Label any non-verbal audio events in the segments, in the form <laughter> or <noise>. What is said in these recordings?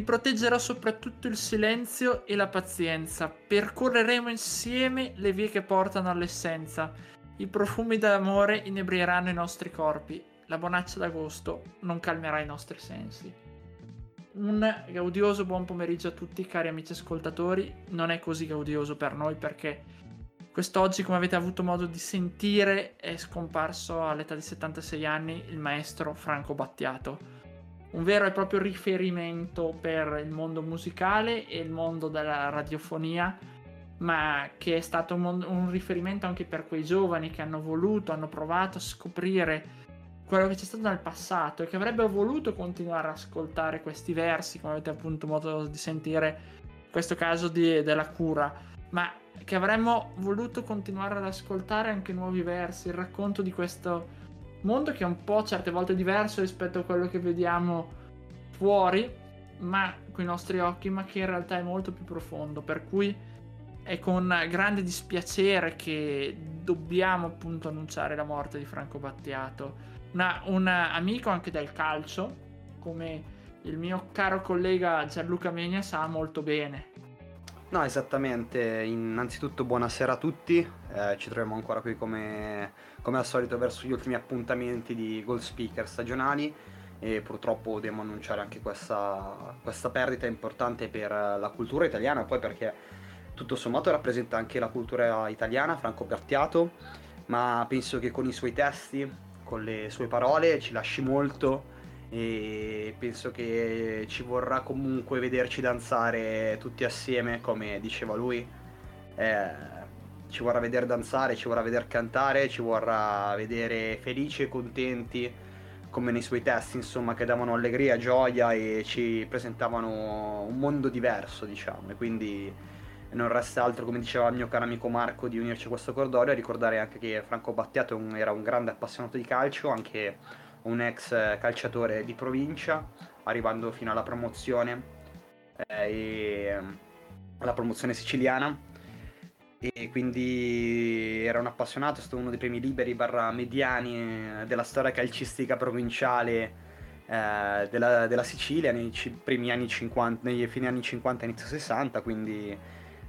Ti proteggerà soprattutto il silenzio e la pazienza. Percorreremo insieme le vie che portano all'essenza. I profumi d'amore inebrieranno i nostri corpi. La bonaccia d'agosto non calmerà i nostri sensi. Un gaudioso buon pomeriggio a tutti cari amici ascoltatori. Non è così gaudioso per noi perché quest'oggi, come avete avuto modo di sentire, è scomparso all'età di 76 anni il maestro Franco Battiato un vero e proprio riferimento per il mondo musicale e il mondo della radiofonia, ma che è stato un, un, riferimento anche per quei giovani che hanno voluto, hanno provato a scoprire quello che c'è stato nel passato e che avrebbero voluto continuare ad ascoltare questi versi, come avete appunto modo di sentire in questo caso di, della cura, ma che avremmo voluto continuare ad ascoltare anche nuovi versi, il racconto di questo mondo che è un po' certe volte diverso rispetto a quello che vediamo fuori, ma con i nostri occhi, ma che in realtà è molto più profondo, per cui è con grande dispiacere che dobbiamo appunto annunciare la morte di Franco Battiato, Una, un amico anche del calcio, come il mio caro collega Gianluca Megna sa molto bene. No, esattamente. Innanzitutto buonasera a tutti, eh, ci troviamo ancora qui come, come, al solito verso gli ultimi appuntamenti di Gold Speaker stagionali. E purtroppo dobbiamo annunciare anche questa, questa perdita importante per la cultura italiana, poi perché tutto sommato rappresenta anche la cultura italiana, Franco Battiato, ma penso che con i suoi testi, con le sue parole ci lasci molto. E penso che ci vorrà comunque vederci danzare tutti assieme come diceva lui. Eh, ci vorrà vedere danzare ci vorrà vedere cantare ci vorrà vedere felici e contenti come nei suoi testi insomma che davano allegria gioia e ci presentavano un mondo diverso diciamo e quindi non resta altro come diceva il mio caro amico Marco di unirci a questo cordoglio a ricordare anche che Franco Battiato era un grande appassionato di calcio anche un ex calciatore di provincia, arrivando fino alla promozione, eh, e, alla promozione siciliana. E quindi era un appassionato, è stato uno dei primi liberi barra mediani eh, della storia calcistica provinciale eh, della, della, Sicilia nei primi anni 50, nei fine anni 50 e inizio 60, quindi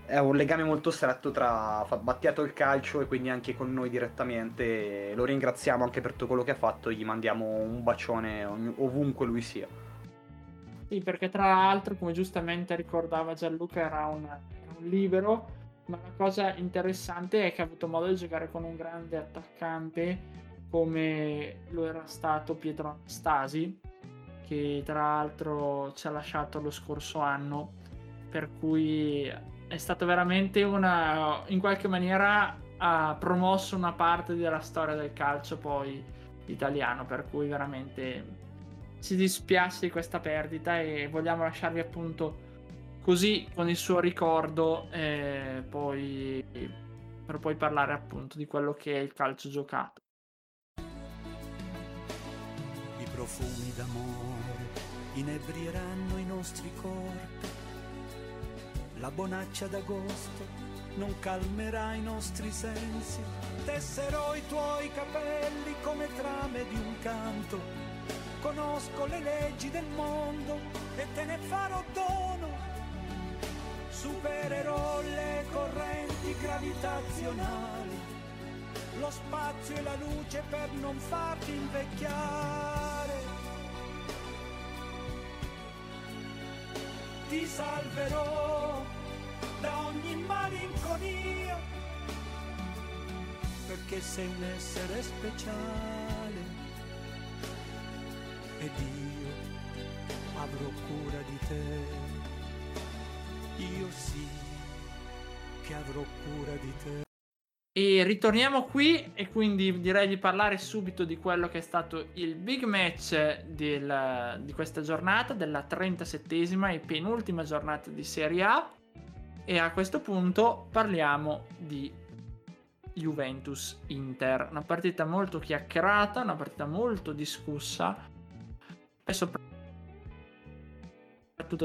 è un legame molto stretto tra Battiato il calcio e quindi anche con noi direttamente. Lo ringraziamo anche per tutto quello che ha fatto, gli mandiamo un bacione ovunque lui sia. Sì, perché tra l'altro, come giustamente ricordava Gianluca, era un, un libero, ma la cosa interessante è che ha avuto modo di giocare con un grande attaccante come lo era stato Pietro Stasi, che tra l'altro ci ha lasciato lo scorso anno, per cui è stato veramente una in qualche maniera ha promosso una parte della storia del calcio poi italiano per cui veramente ci dispiace di questa perdita e vogliamo lasciarvi appunto così con il suo ricordo eh, poi, per poi parlare appunto di quello che è il calcio giocato i profumi d'amore inebrieranno i nostri corpi la bonaccia d'agosto non calmerà i nostri sensi. Tesserò i tuoi capelli come trame di un canto. Conosco le leggi del mondo e te ne farò dono. Supererò le correnti gravitazionali, lo spazio e la luce per non farti invecchiare. Ti salverò da ogni malinconia, perché sei un essere speciale ed io avrò cura di te. Io sì che avrò cura di te. E ritorniamo qui e quindi direi di parlare subito di quello che è stato il big match del, di questa giornata, della 37esima e penultima giornata di Serie A. E a questo punto parliamo di Juventus-Inter, una partita molto chiacchierata, una partita molto discussa e soprattutto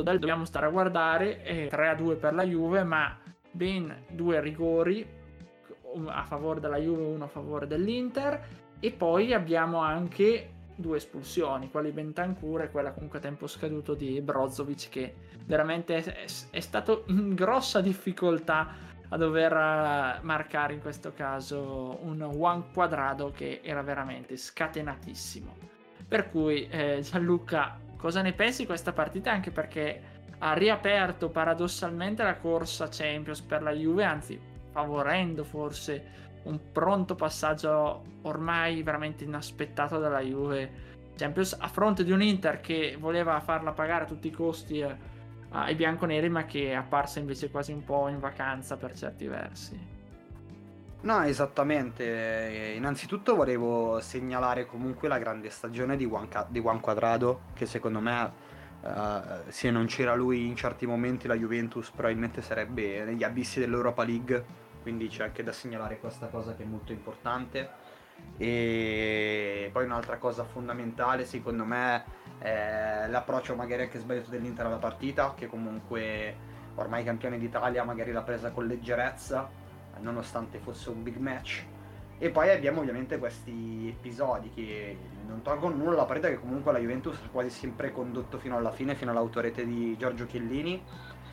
dal dobbiamo stare a guardare, 3-2 per la Juve, ma ben due rigori a favore della Juve uno a favore dell'Inter e poi abbiamo anche due espulsioni, quella di Bentancur e quella comunque a tempo scaduto di Brozovic che veramente è, è stato in grossa difficoltà a dover eh, marcare in questo caso un Juan Quadrado che era veramente scatenatissimo. Per cui eh, Gianluca, cosa ne pensi di questa partita? Anche perché ha riaperto paradossalmente la corsa Champions per la Juve, anzi favorendo forse un pronto passaggio ormai veramente inaspettato dalla Juve Champions a fronte di un Inter che voleva farla pagare a tutti i costi eh, ai bianconeri ma che è apparsa invece quasi un po' in vacanza per certi versi. No, esattamente. Innanzitutto volevo segnalare comunque la grande stagione di Juan, di Juan Quadrado, che secondo me, uh, se non c'era lui in certi momenti, la Juventus probabilmente sarebbe negli abissi dell'Europa League quindi c'è anche da segnalare questa cosa che è molto importante. E poi un'altra cosa fondamentale secondo me è l'approccio magari anche sbagliato dell'Inter alla partita, che comunque ormai campione d'Italia magari l'ha presa con leggerezza, nonostante fosse un big match. E poi abbiamo ovviamente questi episodi che non tolgono nulla alla partita che comunque la Juventus ha quasi sempre condotto fino alla fine, fino all'autorete di Giorgio Chiellini,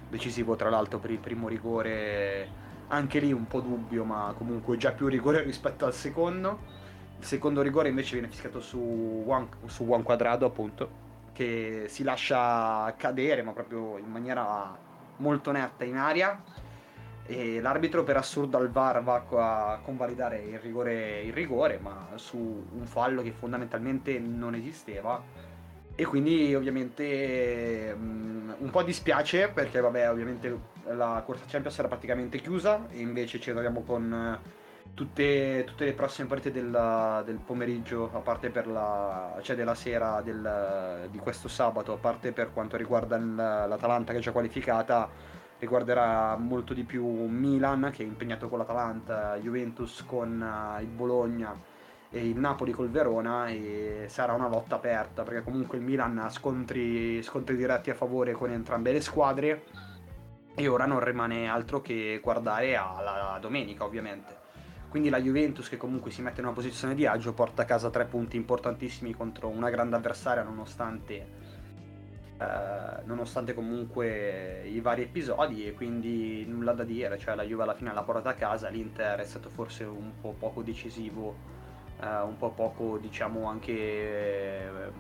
decisivo tra l'altro per il primo rigore anche lì un po' dubbio, ma comunque già più rigore <laughs> rispetto al secondo. Il secondo rigore invece viene fischiato su Juan, su Juan Quadrado, appunto, che si lascia cadere, ma proprio in maniera molto netta in aria. E l'arbitro per assurdo al VAR va a convalidare il rigore, il rigore, ma su un fallo che fondamentalmente non esisteva. E quindi ovviamente um, un po' dispiace perché vabbè ovviamente la corsa Champions era praticamente chiusa e invece ci troviamo con eh, tutte, tutte le prossime partite del, del, pomeriggio a parte per la cioè della sera del, di questo sabato a parte per quanto riguarda l'Atalanta che è già qualificata riguarderà molto di più Milan che è impegnato con l'Atalanta Juventus con uh, il Bologna e il Napoli col Verona e sarà una lotta aperta perché comunque il Milan ha scontri, scontri diretti a favore con entrambe le squadre e ora non rimane altro che guardare alla domenica ovviamente. Quindi la Juventus che comunque si mette in una posizione di agio porta a casa tre punti importantissimi contro una grande avversaria nonostante, eh, nonostante comunque i vari episodi e quindi nulla da dire, cioè la Juve alla fine la porta a casa, l'Inter è stato forse un po' poco decisivo eh, un po' poco diciamo anche eh,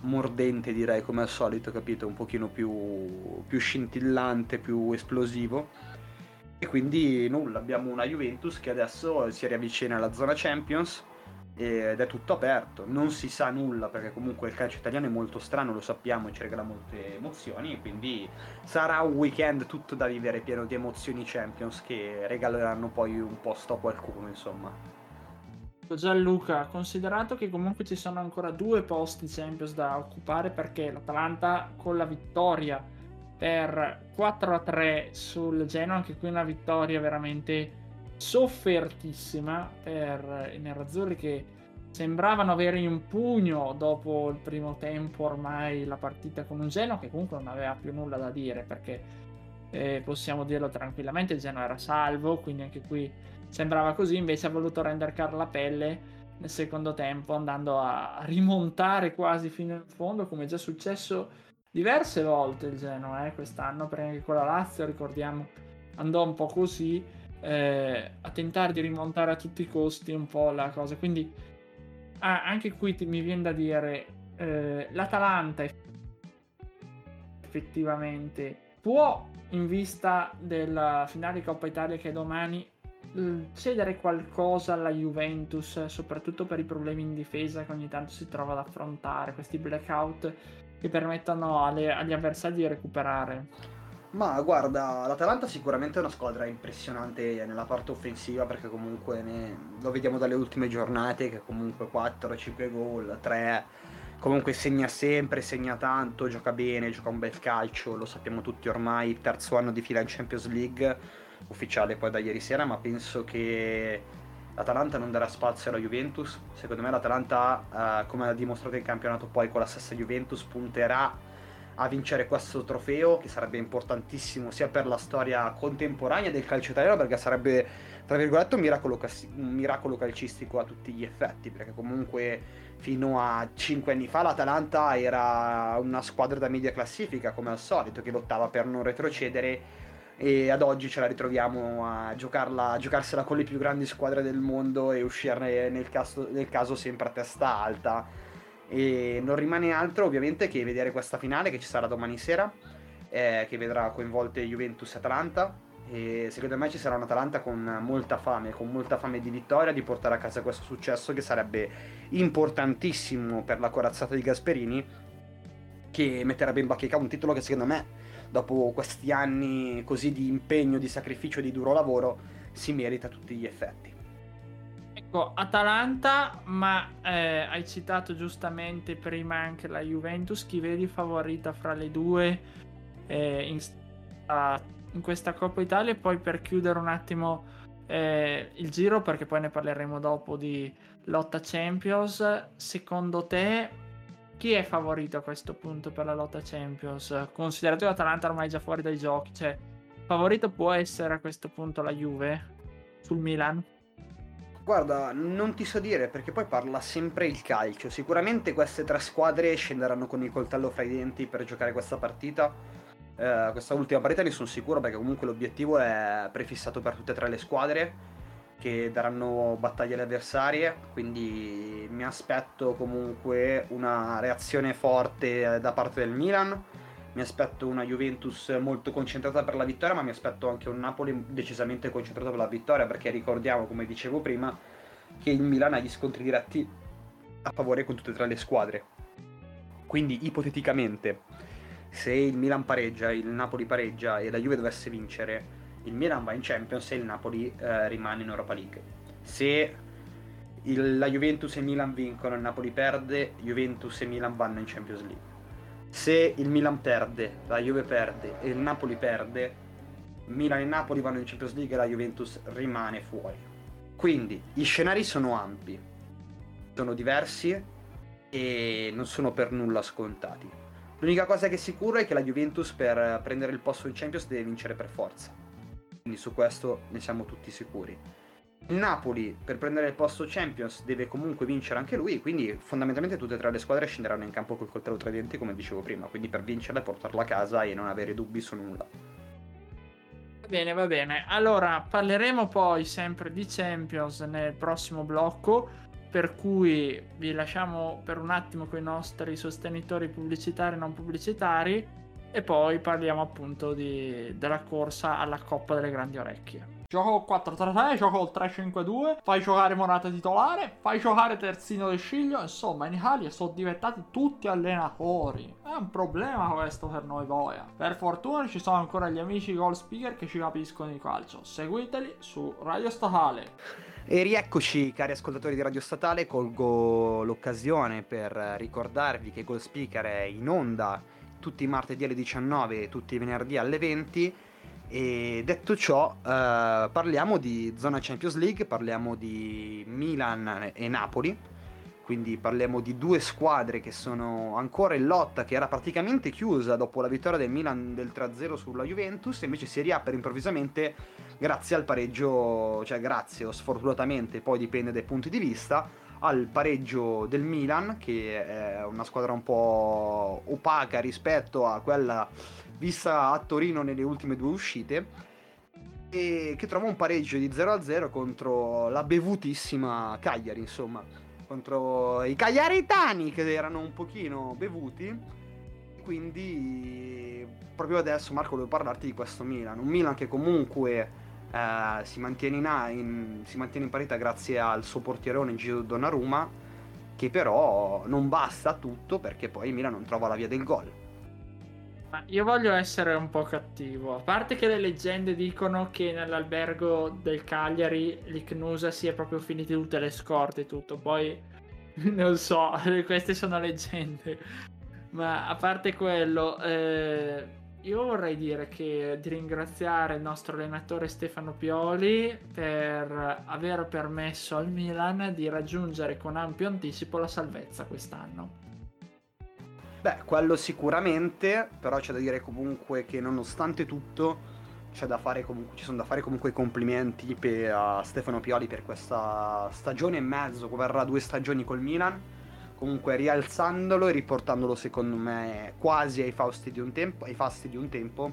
mordente direi come al solito, capito? Un pochino più, più scintillante, più esplosivo. E quindi nulla, abbiamo una Juventus che adesso si riavvicina alla zona Champions ed è tutto aperto, non si sa nulla perché comunque il calcio italiano è molto strano, lo sappiamo e ci regala molte emozioni, quindi sarà un weekend tutto da vivere pieno di emozioni Champions che regaleranno poi un posto a qualcuno, insomma. Gianluca, considerato che comunque ci sono ancora due posti Champions da occupare perché l'Atalanta con la vittoria per 4-3 sul Genoa, anche qui una vittoria veramente soffertissima per i nerazzurri che sembravano avere in pugno dopo il primo tempo ormai la partita con un Genoa che comunque non aveva più nulla da dire perché eh, possiamo dirlo tranquillamente il Genoa era salvo quindi anche qui sembrava così, invece ha voluto rendere cara la pelle nel secondo tempo, andando a rimontare quasi fino in fondo, come è già successo diverse volte il Genoa eh, quest'anno, perché anche con la Lazio, ricordiamo, andò un po' così, eh, a tentare di rimontare a tutti i costi un po' la cosa. Quindi ah, anche qui mi viene da dire, eh, l'Atalanta effettivamente può, in vista della finale Coppa Italia che è domani, cedere qualcosa alla Juventus, soprattutto per i problemi in difesa che ogni tanto si trova ad affrontare, questi blackout che permettono alle, agli avversari di recuperare. Ma guarda, l'Atalanta sicuramente è una squadra impressionante nella parte offensiva perché comunque ne... lo vediamo dalle ultime giornate che comunque 4-5 gol, 3, comunque segna sempre, segna tanto, gioca bene, gioca un bel calcio, lo sappiamo tutti ormai, terzo anno di fila in Champions League, ufficiale poi da ieri sera, ma penso che l'Atalanta non darà spazio alla Juventus, secondo me l'Atalanta, eh, come ha dimostrato in campionato poi con la stessa Juventus, punterà a vincere questo trofeo che sarebbe importantissimo sia per la storia contemporanea del calcio italiano perché sarebbe tra virgolette un miracolo, un miracolo calcistico a tutti gli effetti perché comunque fino a 5 anni fa l'Atalanta era una squadra da media classifica come al solito che lottava per non retrocedere e ad oggi ce la ritroviamo a, giocarla, a giocarsela con le più grandi squadre del mondo e uscirne nel caso, nel caso sempre a testa alta e non rimane altro ovviamente che vedere questa finale che ci sarà domani sera, eh, che vedrà coinvolte Juventus e Atalanta. E secondo me ci sarà un Atalanta con molta fame, con molta fame di vittoria, di portare a casa questo successo che sarebbe importantissimo per la corazzata di Gasperini, che metterebbe in bacheca un titolo che secondo me, dopo questi anni così di impegno, di sacrificio, di duro lavoro, si merita a tutti gli effetti. Ecco, Atalanta, ma eh, hai citato giustamente prima anche la Juventus, chi vedi favorita fra le due eh, in, in, questa Coppa Italia? E poi per chiudere un attimo eh, il giro, perché poi ne parleremo dopo di lotta Champions, secondo te chi è favorito a questo punto per la lotta Champions? Considerato che l'Atalanta ormai è già fuori dai giochi, cioè favorito può essere a questo punto la Juve sul Milan? Guarda, non ti so dire perché poi parla sempre il calcio. Sicuramente queste tre squadre scenderanno con il coltello fra i denti per giocare questa partita. Eh, questa ultima partita ne sono sicuro perché comunque l'obiettivo è prefissato per tutte e tre le squadre che daranno battaglie alle avversarie. Quindi mi aspetto comunque una reazione forte da parte del Milan mi aspetto una Juventus molto concentrata per la vittoria, ma mi aspetto anche un Napoli decisamente concentrato per la vittoria, perché ricordiamo, come dicevo prima, che il Milan ha gli scontri diretti a favore con tutte e tre le squadre. Quindi, ipoteticamente, se il Milan pareggia, il Napoli pareggia e la Juve dovesse vincere, il Milan va in Champions e il Napoli eh, rimane in Europa League. Se il, la Juventus e il Milan vincono, il Napoli perde, Juventus e Milan vanno in Champions League se il Milan perde, la Juve perde e il Napoli perde, Milan e Napoli vanno in Champions League e la Juventus rimane fuori. Quindi gli scenari sono ampi, sono diversi e non sono per nulla scontati. L'unica cosa che è sicura è che la Juventus per prendere il posto in Champions deve vincere per forza. Quindi su questo ne siamo tutti sicuri. Il Napoli per prendere il posto Champions deve comunque vincere anche lui, quindi fondamentalmente tutte e tre le squadre scenderanno in campo col coltello tra i denti come dicevo prima, quindi per vincerla e portarla a casa e non avere dubbi su nulla. Va bene, va bene. Allora parleremo poi sempre di Champions nel prossimo blocco, per cui vi lasciamo per un attimo con i nostri sostenitori pubblicitari e non pubblicitari e poi parliamo appunto di, della corsa alla Coppa delle Grandi Orecchie. Gioco 4-3-3, gioco il 3-5-2, fai giocare Morata titolare, fai giocare Terzino del Sciglio, insomma in Italia sono diventati tutti allenatori. È un problema questo per noi boia. Per fortuna ci sono ancora gli amici goal speaker che ci capiscono di calcio. Seguiteli su Radio Statale. E rieccoci cari ascoltatori di Radio Statale, colgo l'occasione per ricordarvi che Goal Speaker è in onda tutti i martedì alle 19 e tutti i venerdì alle 20 e detto ciò, eh, parliamo di zona Champions League, parliamo di Milan e Napoli, quindi parliamo di due squadre che sono ancora in lotta, che era praticamente chiusa dopo la vittoria del Milan del 3-0 sulla Juventus, e invece si riapre improvvisamente grazie al pareggio, cioè grazie o sfortunatamente, poi dipende dai punti di vista, al pareggio del Milan, che è una squadra un po' opaca rispetto a quella vista a Torino nelle ultime due uscite e che trova un pareggio di 0-0 contro la bevutissima Cagliari, insomma, contro i cagliaritani che erano un pochino bevuti. Quindi proprio adesso Marco volevo parlarti di questo Milan, un Milan che comunque eh, si, mantiene in, in, si mantiene in parità grazie al suo portierone Giro Donnarumma, che però non basta tutto perché poi Milan non trova la via del gol io voglio essere un po' cattivo. A parte che le leggende dicono che nell'albergo del Cagliari l'Icnusa si è proprio finite tutte le scorte e tutto. Poi <laughs> non so, <laughs> queste sono leggende. Ma a parte quello, eh, io vorrei dire che di ringraziare il nostro allenatore Stefano Pioli per aver permesso al Milan di raggiungere con ampio anticipo la salvezza quest'anno. Beh, quello sicuramente, però c'è da dire comunque che nonostante tutto comunque, ci sono da fare comunque i complimenti per, a Stefano Pioli per questa stagione e mezzo, verrà due stagioni col Milan, comunque rialzandolo e riportandolo secondo me quasi ai tempo, ai fasti di un tempo.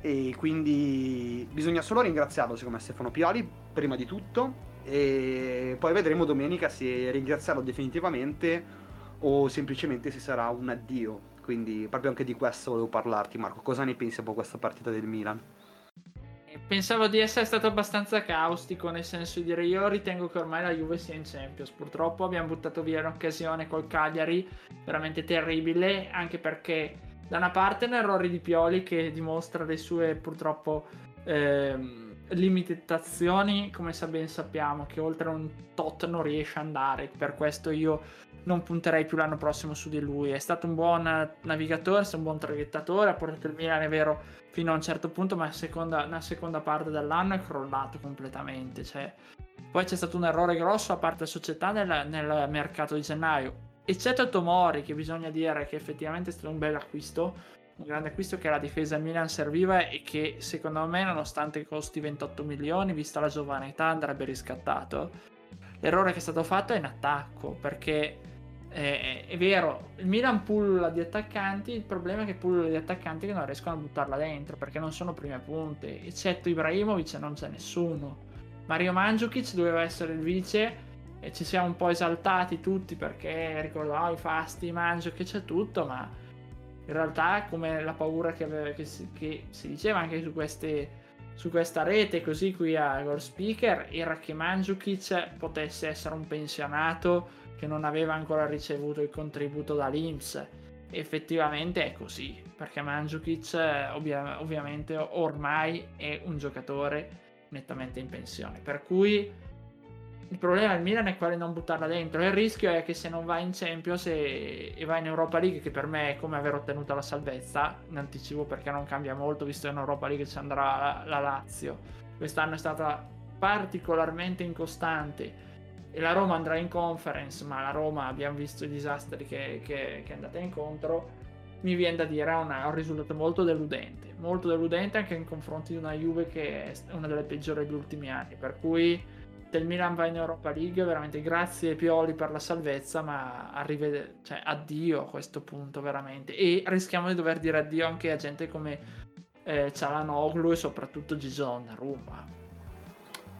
E quindi bisogna solo ringraziarlo secondo me Stefano Pioli prima di tutto e poi vedremo domenica se ringraziarlo definitivamente o semplicemente se sarà un addio. Quindi proprio anche di questo volevo parlarti Marco, cosa ne pensi dopo questa partita del Milan? Pensavo di essere stato abbastanza caustico, nel senso di dire io ritengo che ormai la Juve sia in Champions. Purtroppo abbiamo buttato via un'occasione col Cagliari veramente terribile, anche perché da una parte un errore di Pioli che dimostra le sue purtroppo ehm, limitazioni, come ben sappiamo, che oltre un tot non riesce ad andare. Per questo io non punterei più l'anno prossimo su di lui. È stato un buon navigatore, è stato un buon traghettatore, ha portato il Milan, è vero, fino a un certo punto, ma seconda, nella seconda parte dell'anno è crollato completamente. Cioè, poi c'è stato un errore grosso a parte società nel, nel mercato di gennaio. Eccetto Tomori, che bisogna dire che effettivamente è stato un bel acquisto, grande acquisto che la difesa Milan serviva e che secondo me, nonostante costi 28 milioni, vista la giovane età, andrebbe riscattato. L'errore che è stato fatto è in attacco, perché eh, è vero, il Milan pulla di attaccanti, il problema è che pulla di attaccanti che non riescono a buttarla dentro perché non sono prime punte, eccetto Ibrahimovic non c'è nessuno. Mario Mandzukic doveva essere il vice e ci siamo un po' esaltati tutti perché ricordavo i fasti, Mandzukic e tutto, ma in realtà come la paura che, aveva, che, si, che si, diceva anche su, queste, su questa rete così qui a Goal Speaker era che Mandzukic potesse essere un pensionato che non aveva ancora ricevuto il contributo dall'Inps. Effettivamente è così, perché Mandzukic ovvia- ovviamente ormai è un giocatore nettamente in pensione. Per cui il problema del Milan è quello di non buttarla dentro. Il rischio è che se non va in Champions e, e va in Europa League, che per me è come aver ottenuto la salvezza, in anticipo perché non cambia molto, visto che in Europa League ci andrà la, la Lazio. Quest'anno è stata particolarmente incostante e la Roma andrà in conference, ma la Roma abbiamo visto i disastri che, che, che è andata incontro, mi viene da dire è un risultato molto deludente, molto deludente anche in confronti di una Juve che è una delle peggiori degli ultimi anni, per cui se il Milan va in Europa League, veramente grazie Pioli per la salvezza, ma arrive, cioè, addio a questo punto veramente, e rischiamo di dover dire addio anche a gente come eh, Cialanoglu e soprattutto Gigi Donnarumma.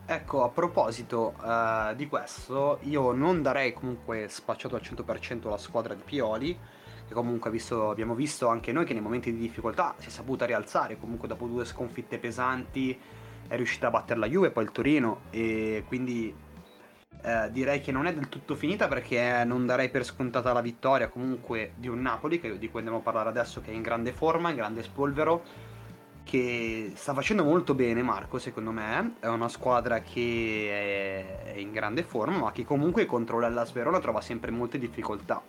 Ecco, a proposito uh, di questo, io non darei comunque spacciato al 100% la squadra di Pioli, che comunque visto, abbiamo visto anche noi che nei momenti di difficoltà si è saputa rialzare, comunque dopo due sconfitte pesanti è riuscita a battere la Juve poi il Torino, e quindi eh, direi che non è del tutto finita perché non darei per scontata la vittoria comunque di un Napoli, che, di cui andiamo a parlare adesso, che è in grande forma, in grande spolvero che sta facendo molto bene Marco secondo me. È una squadra che è in grande forma ma che comunque contro l'Ellas Verona trova sempre molte difficoltà.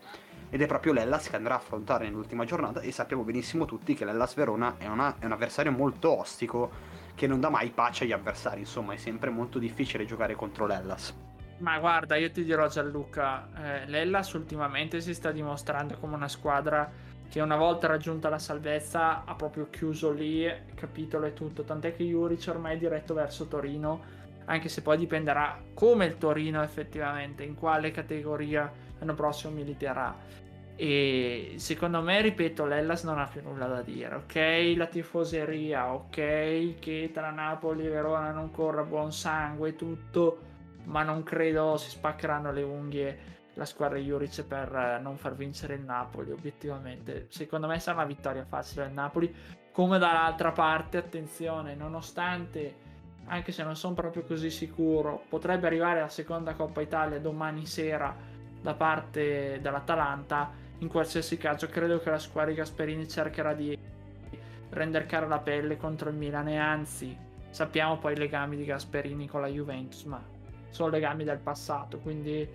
Ed è proprio l'Ellas che andrà a affrontare nell'ultima giornata e sappiamo benissimo tutti che l'Ellas Verona è, una, è un avversario molto ostico che non dà mai pace agli avversari insomma è sempre molto difficile giocare contro l'Ellas ma guarda io ti dirò Gianluca eh, l'Ellas ultimamente si sta dimostrando come una squadra che una volta raggiunta la salvezza ha proprio chiuso lì capitolo e tutto, tant'è che Juric ormai è diretto verso Torino, anche se poi dipenderà come il Torino effettivamente, in quale categoria l'anno prossimo militerà. E secondo me, ripeto, l'Ellas non ha più nulla da dire, ok? La tifoseria, ok? Che tra Napoli e Verona non corra buon sangue e tutto, ma non credo si spaccheranno le unghie la squadra Juric per eh, non far vincere il Napoli, obiettivamente. Secondo me sarà una vittoria facile al Napoli. Come dall'altra parte, attenzione, nonostante, anche se non sono proprio così sicuro, potrebbe arrivare la seconda Coppa Italia domani sera da parte dell'Atalanta. In qualsiasi caso, credo che la squadra di Gasperini cercherà di rendere cara la pelle contro il Milan. E anzi sappiamo poi i legami di Gasperini con la Juventus, ma sono legami del passato, quindi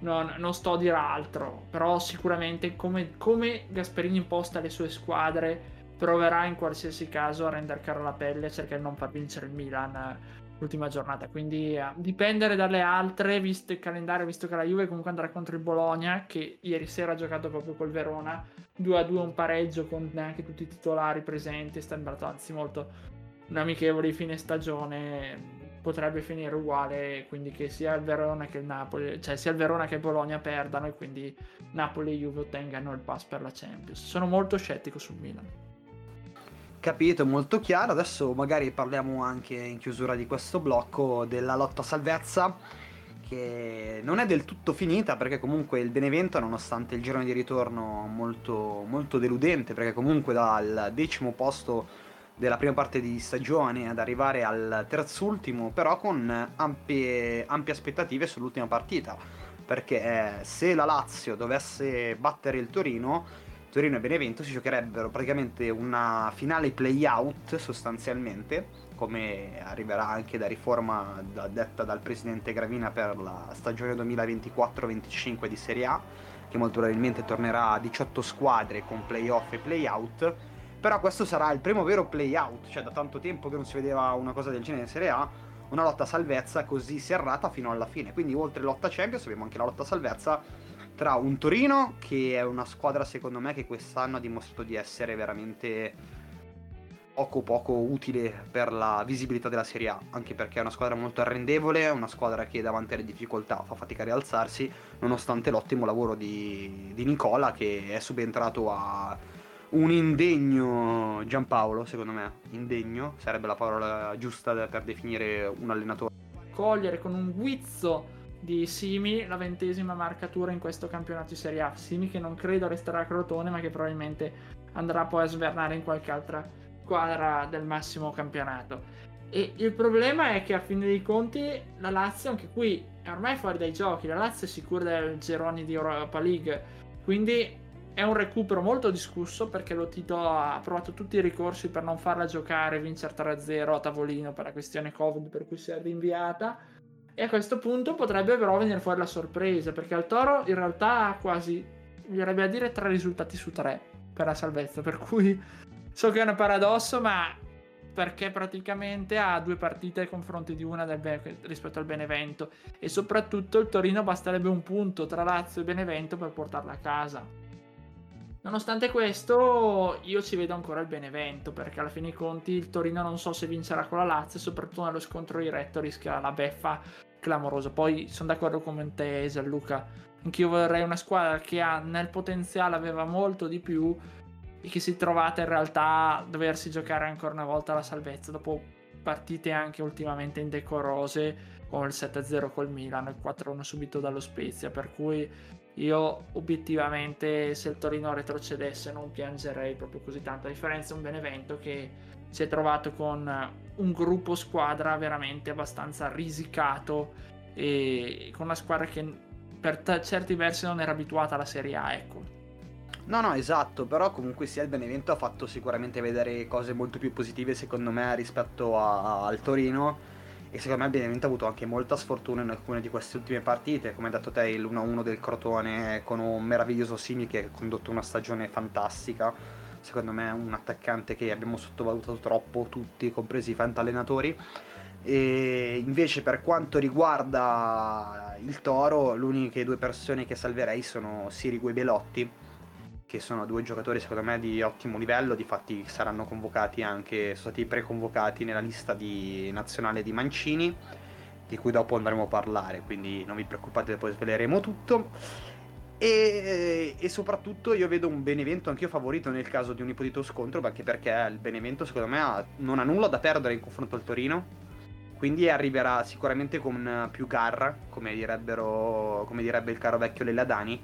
non, non sto a dire altro, però sicuramente come, come Gasperini imposta le sue squadre proverà in qualsiasi caso a rendere cara la pelle e cercare di non far vincere il Milan l'ultima giornata. Quindi a eh, dipendere dalle altre, visto il calendario, visto che la Juve comunque andrà contro il Bologna, che ieri sera ha giocato proprio col Verona, 2 a 2 un pareggio con neanche tutti i titolari presenti, sta sembrato anzi molto un amichevole di fine stagione. Potrebbe finire uguale, quindi che sia il Verona che il Napoli, cioè sia il Verona che il Bologna perdano e quindi Napoli e Juve ottengano il pass per la Champions. Sono molto scettico sul Milan. Capito, molto chiaro. Adesso magari parliamo anche in chiusura di questo blocco della lotta salvezza che non è del tutto finita perché comunque il Benevento nonostante il girone di ritorno molto, molto deludente perché comunque dal decimo posto della prima parte di stagione ad arrivare al terzultimo però con ampie, ampie aspettative sull'ultima partita perché eh, se la Lazio dovesse battere il Torino Torino e Benevento si giocherebbero praticamente una finale play-out sostanzialmente, come arriverà anche da riforma da, detta dal presidente Gravina per la stagione 2024-25 di Serie A, che molto probabilmente tornerà a 18 squadre con play-off e play-out. Però questo sarà il primo vero play-out, cioè da tanto tempo che non si vedeva una cosa del genere in Serie A, una lotta salvezza così serrata fino alla fine. Quindi oltre lotta Champions abbiamo anche la lotta salvezza tra un Torino che è una squadra secondo me che quest'anno ha dimostrato di essere veramente poco poco utile per la visibilità della Serie A, anche perché è una squadra molto arrendevole, una squadra che davanti alle difficoltà fa fatica a rialzarsi, nonostante l'ottimo lavoro di, di Nicola che è subentrato a un indegno Giampaolo, secondo me, indegno sarebbe la parola giusta per definire un allenatore. Cogliere con un guizzo di Simi, la ventesima marcatura in questo campionato di Serie A. Simi che non credo resterà a Crotone, ma che probabilmente andrà poi a svernare in qualche altra squadra del massimo campionato. E il problema è che a fine dei conti la Lazio anche qui è ormai fuori dai giochi, la Lazio è sicura del gironi di Europa League, quindi è un recupero molto discusso perché lo Tito ha provato tutti i ricorsi per non farla giocare, vincere 3-0 a tavolino per la questione Covid per cui si è rinviata e a questo punto potrebbe però venire fuori la sorpresa, perché al Toro in realtà ha quasi, verrebbe a dire, tre risultati su tre per la salvezza, per cui so che è un paradosso, ma perché praticamente ha due partite ai confronti di una Be- rispetto al Benevento e soprattutto il Torino basterebbe un punto tra Lazio e Benevento per portarla a casa. Nonostante questo, io ci vedo ancora il Benevento perché alla fine dei conti il Torino non so se vincerà con la Lazio soprattutto nello scontro diretto rischia la beffa clamoroso. Poi sono d'accordo con te, Gianluca. Anch'io vorrei una squadra che ha nel potenziale aveva molto di più e che si trovata in realtà a doversi giocare ancora una volta la salvezza dopo partite anche ultimamente indecorose come il 7-0 col Milan e il 4-1 subito dallo Spezia per cui io obiettivamente se il Torino retrocedesse non piangerei proprio così tanto a differenza di un Benevento che si è trovato con un gruppo squadra veramente abbastanza risicato e con una squadra che per t- certi versi non era abituata alla Serie A, ecco. No, no, esatto, però comunque sia il Benevento ha fatto sicuramente vedere cose molto più positive secondo me rispetto a- al Torino. E secondo me il Benevento ha avuto anche molta sfortuna in alcune di queste ultime partite, come hai detto te il 1-1 del Crotone con un meraviglioso Simi che ha condotto una stagione fantastica secondo me un attaccante che abbiamo sottovalutato troppo tutti, compresi i fantallenatori. E invece per quanto riguarda il Toro, le uniche due persone che salverei sono Sirigu e Belotti, che sono due giocatori secondo me di ottimo livello, difatti saranno convocati anche, sono stati preconvocati nella lista di nazionale di Mancini, di cui dopo andremo a parlare, quindi non vi preoccupate, poi sveleremo tutto. E, e, soprattutto io vedo un Benevento anch'io favorito nel caso di un ipotetico scontro, anche perché il Benevento secondo me ha, non ha nulla da perdere in confronto al Torino, quindi arriverà sicuramente con più garra, come, come direbbe il caro vecchio Lelladani,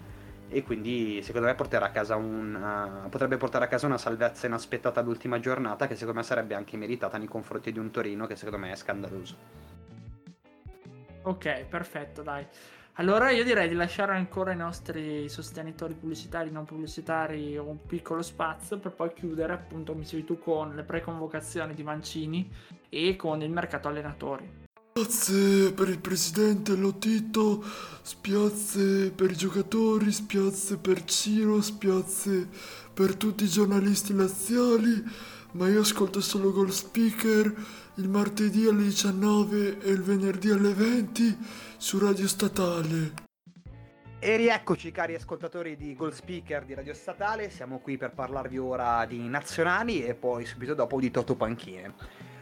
e quindi secondo me porterà un, uh, potrebbe portare a casa una salvezza inaspettata all'ultima giornata che secondo me sarebbe anche meritata nei confronti di un Torino che secondo me è scandaloso. Ok, perfetto, dai. Allora io direi di lasciare ancora ai nostri sostenitori pubblicitari, non pubblicitari, un piccolo spazio per poi chiudere, appunto, come dicevi tu, con le preconvocazioni di Mancini e con il mercato allenatori. Spiazze per il presidente Lotito, spiazze per i giocatori, spiazze per Ciro, spiazze per tutti i giornalisti laziali, ma io ascolto solo Gold Speaker il martedì alle 19 e il venerdì alle 20 su Radio Statale. E rieccoci cari ascoltatori di Gold Speaker di Radio Statale, siamo qui per parlarvi ora di nazionali e poi subito dopo di Toto Panchine.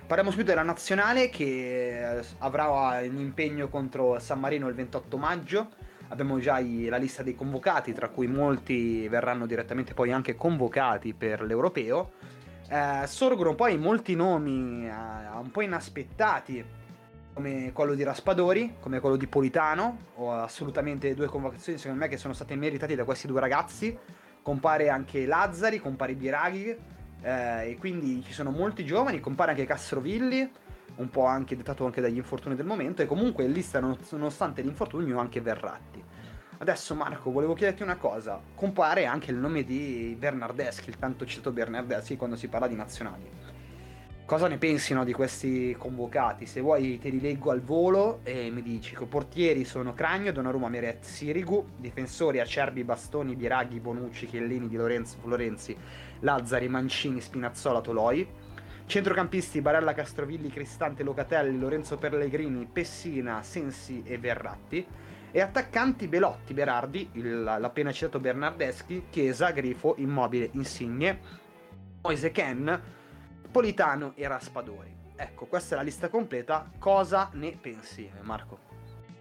Parliamo subito della nazionale che eh, avrà un impegno contro San Marino il 28 maggio. Abbiamo già la lista dei convocati, tra cui molti verranno direttamente poi anche convocati per l'europeo. Eh, sorgono poi molti nomi eh, un po' inaspettati, come quello di Raspadori, come quello di Politano. Ho assolutamente due convocazioni, secondo me, che sono state meritate da questi due ragazzi. Compare anche Lazzari, compare Biraghi eh, e quindi ci sono molti giovani, compare anche Castrovilli, un po' anche dettato anche dagli infortuni del momento, e comunque in lista, nonostante l'infortunio, anche Verratti. Adesso Marco, volevo chiederti una cosa, compare anche il nome di Bernardeschi, il tanto citato Bernardeschi quando si parla di nazionali. Cosa ne pensino di questi convocati? Se vuoi te li leggo al volo e mi dici che portieri sono Cragno, Donnarumma, Meret, Sirigu, difensori Acerbi, Bastoni, Biraghi, Bonucci, Chiellini, Di Lorenzo, Florenzi, Lazzari, Mancini, Spinazzola, Toloi. Centrocampisti Barella, Castrovilli, Cristante, Locatelli, Lorenzo Pellegrini, Pessina, Sensi e Verratti. E attaccanti Belotti, Berardi, il, l'appena citato Bernardeschi, Chiesa, Grifo, Immobile, Insigne, Moise Ken, Politano e Raspadori. Ecco, questa è la lista completa. Cosa ne pensi, Marco?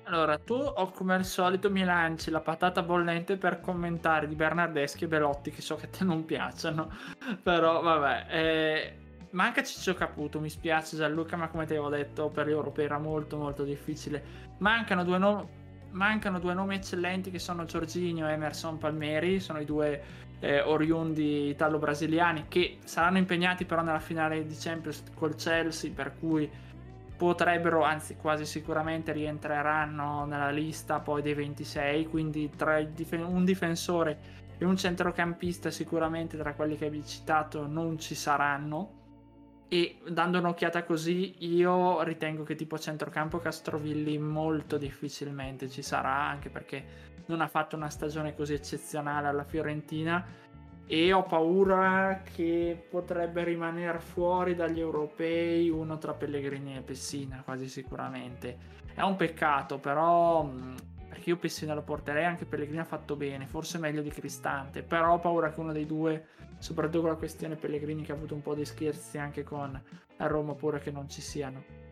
Allora, tu o come al solito mi lanci la patata bollente per commentare di Bernardeschi e Belotti, che so che te non piacciono, <laughs> però vabbè. Eh, manca Ciccio Caputo, mi spiace Gianluca, ma come ti avevo detto per gli europei era molto molto difficile. Mancano due, no- mancano due nomi eccellenti che sono Giorginio e Emerson Palmeri, sono i due eh, oriundi italo-brasiliani che saranno impegnati però nella finale di Champions col Chelsea, per cui potrebbero, anzi quasi sicuramente rientreranno nella lista poi dei 26, quindi tra un difensore e un centrocampista sicuramente tra quelli che vi citato non ci saranno. E dando un'occhiata così io ritengo che tipo centrocampo Castrovilli molto difficilmente ci sarà anche perché non ha fatto una stagione così eccezionale alla Fiorentina e ho paura che potrebbe rimanere fuori dagli europei uno tra Pellegrini e Pessina, quasi sicuramente. È un peccato, però perché io Pessina lo porterei, anche Pellegrini ha fatto bene, forse meglio di Cristante, però ho paura che uno dei due, soprattutto con la questione Pellegrini che ha avuto un po' di scherzi anche con la Roma, pure che non ci siano.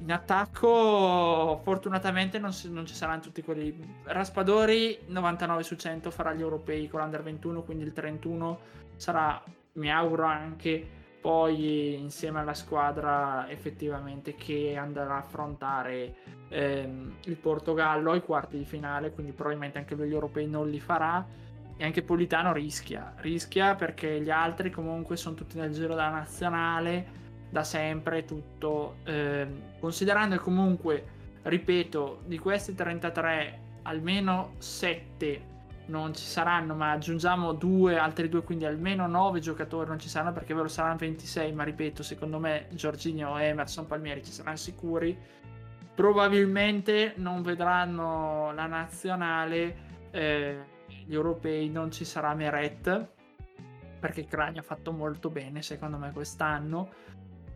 In attacco, fortunatamente, non, si, non, ci saranno tutti quelli. Raspadori 99 su 100 farà gli europei con l'Under 21, quindi il 31 sarà, mi auguro, anche poi insieme alla squadra effettivamente che andrà a affrontare ehm, il Portogallo ai quarti di finale, quindi probabilmente anche lui gli europei non li farà. E anche Politano rischia, rischia perché gli altri comunque sono tutti nel giro della nazionale da sempre tutto, eh, considerando comunque, ripeto, di questi 33 almeno 7 non ci saranno, ma aggiungiamo due, altri due, quindi almeno 9 giocatori non ci saranno perché ve lo saranno 26, ma ripeto, secondo me Giorginio Emerson Palmieri ci saranno sicuri. Probabilmente non vedranno la nazionale, eh, gli europei non ci sarà Meret perché Cragno ha fatto molto bene secondo me quest'anno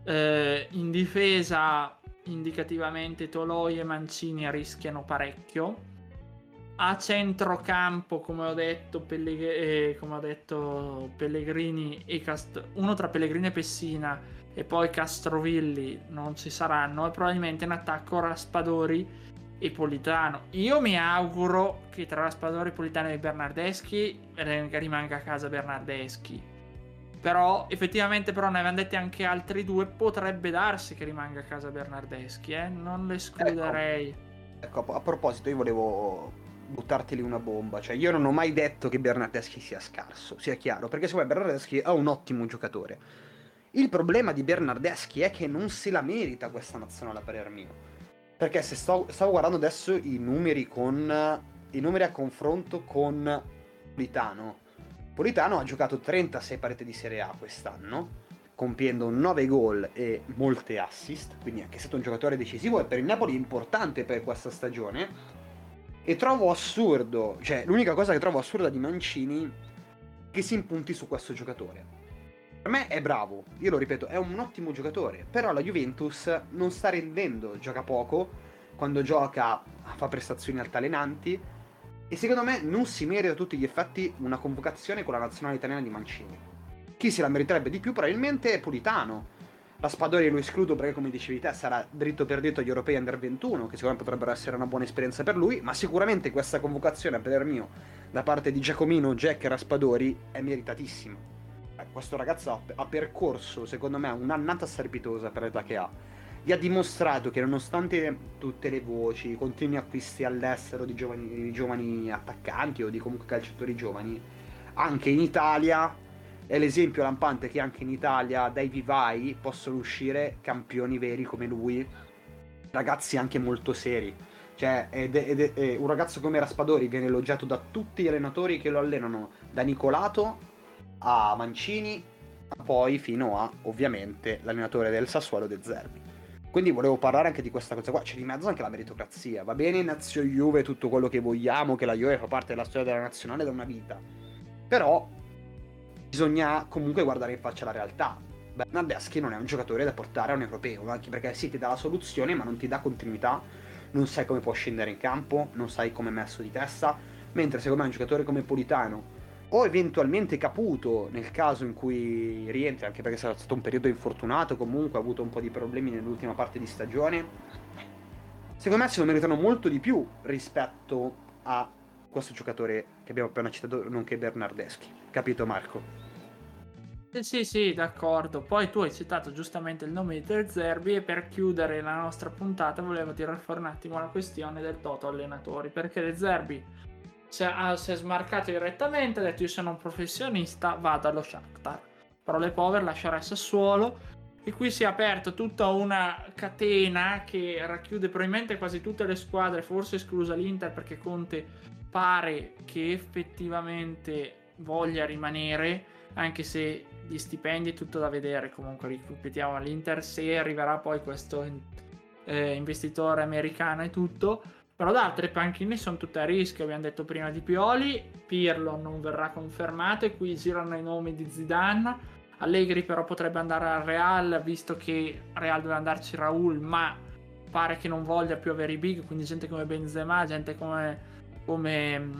eh, in difesa, indicativamente, Toloi e Mancini rischiano parecchio. A centrocampo, come ho detto, Pellegr- eh, come ho detto Pellegrini e Cast- uno tra Pellegrini e Pessina e poi Castrovilli non ci saranno. E probabilmente in attacco Raspadori e Politano. Io mi auguro che tra Raspadori, Politano e Bernardeschi rimanga a casa Bernardeschi però effettivamente però ne avevano detti anche altri due. Potrebbe darsi che rimanga a casa Bernardeschi, eh? Non lo escluderei. Ecco, ecco, a proposito, io volevo buttarti lì una bomba. Cioè, io non ho mai detto che Bernardeschi sia scarso, sia chiaro, perché secondo me Bernardeschi è un ottimo giocatore. Il problema di Bernardeschi è che non se la merita questa nazionale a parer mio. Perché se sto, stavo guardando adesso i numeri con i numeri a confronto con Politano. Politano ha giocato 36 partite di Serie A quest'anno, compiendo 9 gol e molte assist, quindi è stato un giocatore decisivo e per il Napoli importante per questa stagione. E trovo assurdo, cioè l'unica cosa che trovo assurda di Mancini che si impunti su questo giocatore. Per me è bravo, io lo ripeto, è un ottimo giocatore, però la Juventus non sta rendendo, gioca poco, quando gioca fa prestazioni altalenanti e secondo me non si merita a tutti gli effetti una convocazione con la nazionale italiana di Mancini. Chi se la meriterebbe di più probabilmente è Politano. La Spadori lo escludo perché come dicevi te sarà dritto per dritto agli europei under 21 che secondo me potrebbero essere una buona esperienza per lui, ma sicuramente questa convocazione a parer mio da parte di Giacomino, Jack e Raspadori è meritatissima questo ragazzo ha, percorso, secondo me, un'annata strepitosa per l'età che ha. Gli ha dimostrato che nonostante tutte le voci, continui acquisti all'estero di giovani, di giovani attaccanti o di comunque calciatori giovani, anche in Italia è l'esempio lampante che anche in Italia dai vivai possono uscire campioni veri come lui, ragazzi anche molto seri. Cioè, ed, ed, ed, un ragazzo come Raspadori viene elogiato da tutti gli allenatori che lo allenano, da Nicolato a Mancini, poi fino a ovviamente l'allenatore del Sassuolo De Zerbi. Quindi volevo parlare anche di questa cosa qua, c'è di mezzo anche la meritocrazia. Va bene Nazio Juve tutto quello che vogliamo, che la Juve fa parte della storia della nazionale da una vita. Però bisogna comunque guardare in faccia la realtà. Bernardeschi non è un giocatore da portare a un europeo, anche perché sì, ti dà la soluzione, ma non ti dà continuità, non sai come può scendere in campo, non sai come è messo di testa, mentre secondo me un giocatore come Politano o eventualmente Caputo nel caso in cui rientri, anche perché sarà stato un periodo infortunato, comunque ha avuto un po' di problemi nell'ultima parte di stagione. Secondo me se lo meritano molto di più rispetto a questo giocatore che abbiamo appena citato, nonché Bernardeschi. Capito Marco? Eh sì, sì, d'accordo. Poi tu hai citato giustamente il nome di Del Zerbi e per chiudere la nostra puntata volevo tirare fuori un attimo la questione del Toto allenatori, perché De Zerbi si è, si è smarcato direttamente, ha detto io sono un professionista, vado allo Shakhtar. Parole povere, il Sassuolo. E qui si è aperta tutta una catena che racchiude probabilmente quasi tutte le squadre, forse esclusa l'Inter perché Conte pare che effettivamente voglia rimanere, anche se gli stipendi è tutto da vedere. Comunque ripetiamo all'Inter se arriverà poi questo eh, investitore americano e tutto però da altre panchine sono tutte a rischio, abbiamo detto prima di Pioli, Pirlo non verrà confermato e qui girano i nomi di Zidane, Allegri però potrebbe andare al Real visto che Real deve andarci Raul ma pare che non voglia più avere i big, quindi gente come Benzema, gente come, come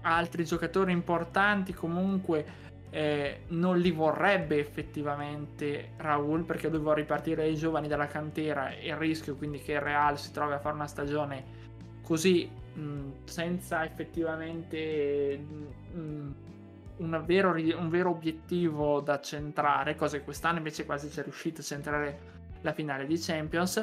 altri giocatori importanti comunque eh, non li vorrebbe effettivamente Raul perché lui vuole ripartire i giovani dalla cantera e il rischio quindi che il Real si trovi a fare una stagione così mh, senza effettivamente mh, un, vero, un, vero, obiettivo da centrare, cosa che quest'anno invece quasi c'è riuscito a centrare la finale di Champions.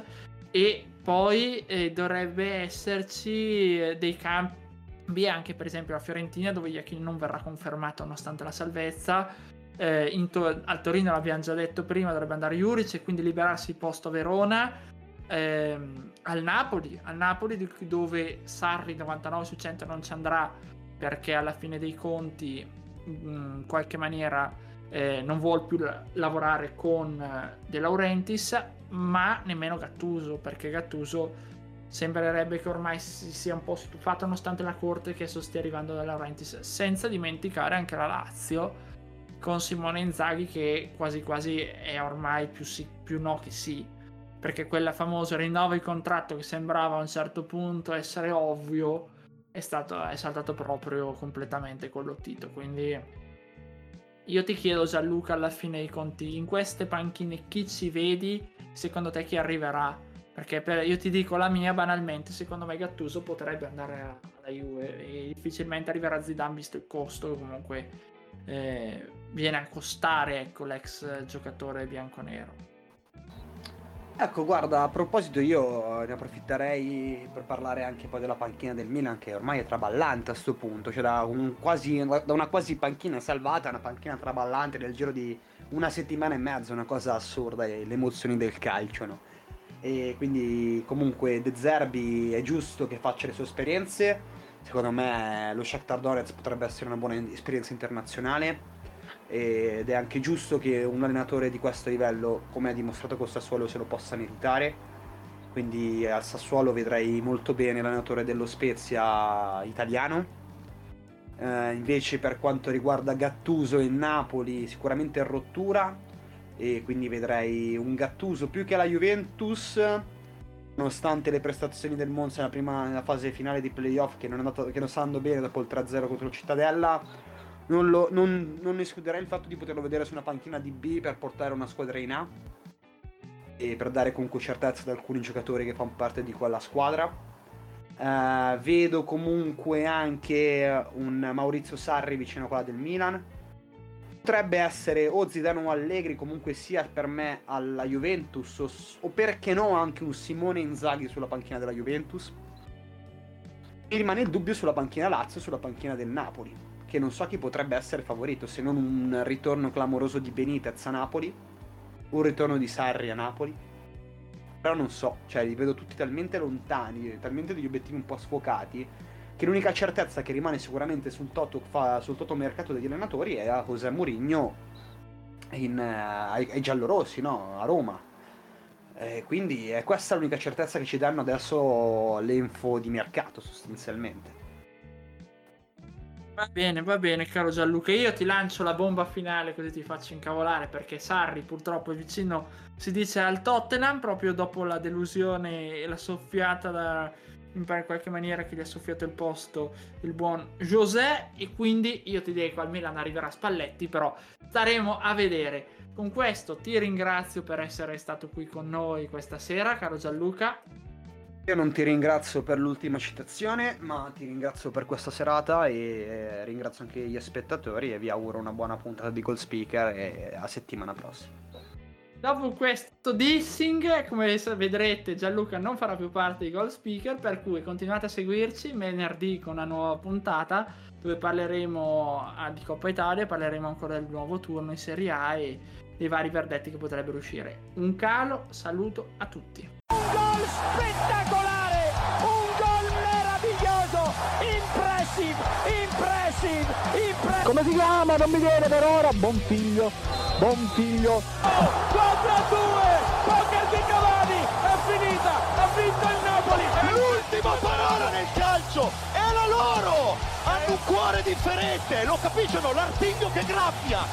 E poi eh, dovrebbe esserci eh, dei cambi anche per esempio a Fiorentina dove Iachini non verrà confermato nonostante la salvezza. Eh, to- al Torino l'abbiamo già detto prima, dovrebbe andare Juric e quindi liberarsi il posto a Verona ehm, al Napoli, al Napoli dove Sarri 99 su 100 non ci andrà perché alla fine dei conti in qualche maniera eh, non vuole più lavorare con eh, De Laurentiis ma nemmeno Gattuso perché Gattuso sembrerebbe che ormai si sia un po' stufato nonostante la corte che stia arrivando da Laurentiis senza dimenticare anche la Lazio con Simone Inzaghi che quasi quasi è ormai più, sì, più no che sì perché quella famosa rinnova il contratto che sembrava a un certo punto essere ovvio è, stato, è saltato proprio completamente con l'ottito quindi io ti chiedo Gianluca alla fine dei conti in queste panchine chi ci vedi secondo te chi arriverà? Perché per, io ti dico la mia banalmente secondo me Gattuso potrebbe andare alla Juve e difficilmente arriverà Zidane visto il costo comunque eh, viene a costare ecco, l'ex giocatore bianconero Ecco, guarda, a proposito io ne approfitterei per parlare anche poi della panchina del Milan che ormai è traballante a questo punto, cioè da, un quasi, da una quasi panchina salvata a una panchina traballante nel giro di una settimana e mezza, una cosa assurda, le emozioni del calcio, no? e quindi comunque De Zerbi è giusto che faccia le sue esperienze. Secondo me lo Shakhtar Donetsk potrebbe essere una buona esperienza internazionale ed è anche giusto che un allenatore di questo livello, come ha dimostrato con Sassuolo, se lo possa meritare. Quindi al Sassuolo vedrei molto bene l'allenatore dello Spezia italiano. Eh, invece per quanto riguarda Gattuso e Napoli, sicuramente è rottura e quindi vedrei un Gattuso più che la Juventus nonostante le prestazioni del Monza nella, prima, nella fase finale di playoff che non, è andato, che non sta andando bene dopo il 3-0 contro il Cittadella non, lo, non, non escluderei il fatto di poterlo vedere su una panchina di B per portare una squadra in A e per dare comunque certezza ad alcuni giocatori che fanno parte di quella squadra Uh, vedo comunque anche un Maurizio Sarri vicino a quella del Milan. Potrebbe essere o Zidane o Allegri, comunque sia per me alla Juventus, o, o perché no anche un Simone Inzaghi sulla panchina della Juventus. Mi rimane il dubbio sulla panchina Lazio e sulla panchina del Napoli, che non so chi potrebbe essere favorito, se non un ritorno clamoroso di Benitez a Napoli, un ritorno di Sarri a Napoli però non so, cioè li vedo tutti talmente lontani, talmente degli obiettivi un po' sfocati, che l'unica certezza che rimane sicuramente sul toto, fa, sul toto mercato degli allenatori è a José Mourinho in, uh, ai, ai giallorossi, no? A Roma. Eh, quindi è questa l'unica certezza che ci danno adesso le info di mercato sostanzialmente. Va bene, va bene, caro Gianluca. Io ti lancio la bomba finale così ti faccio incavolare perché Sarri purtroppo è vicino, si dice, al Tottenham proprio dopo la delusione e la soffiata da, in qualche maniera che gli ha soffiato il posto il buon José e quindi io ti dico al Milan arriverà Spalletti, però staremo a vedere. Con questo ti ringrazio per essere stato qui con noi questa sera, caro Gianluca. Io non ti ringrazio per l'ultima citazione, ma ti ringrazio per questa serata e eh, ringrazio anche gli spettatori e vi auguro una buona puntata di Gold Speaker e a settimana prossima. Dopo questo dissing, come vedrete, Gianluca non farà più parte di Gold Speaker, per cui continuate a seguirci venerdì con una nuova puntata dove parleremo ah, di Coppa Italia, parleremo ancora del nuovo turno in Serie A e dei vari verdetti che potrebbero uscire. Un calo saluto a tutti gol spettacolare, un gol meraviglioso, impressive, impressive, impressive. Come si chiama? Non mi viene per ora, buon figlio, buon figlio. Oh, contra due, poker di Cavani, è finita, ha vinto il Napoli. È l'ultima parola nel calcio, è la loro! Hanno un cuore differente, lo capiscono, l'artiglio che graffia.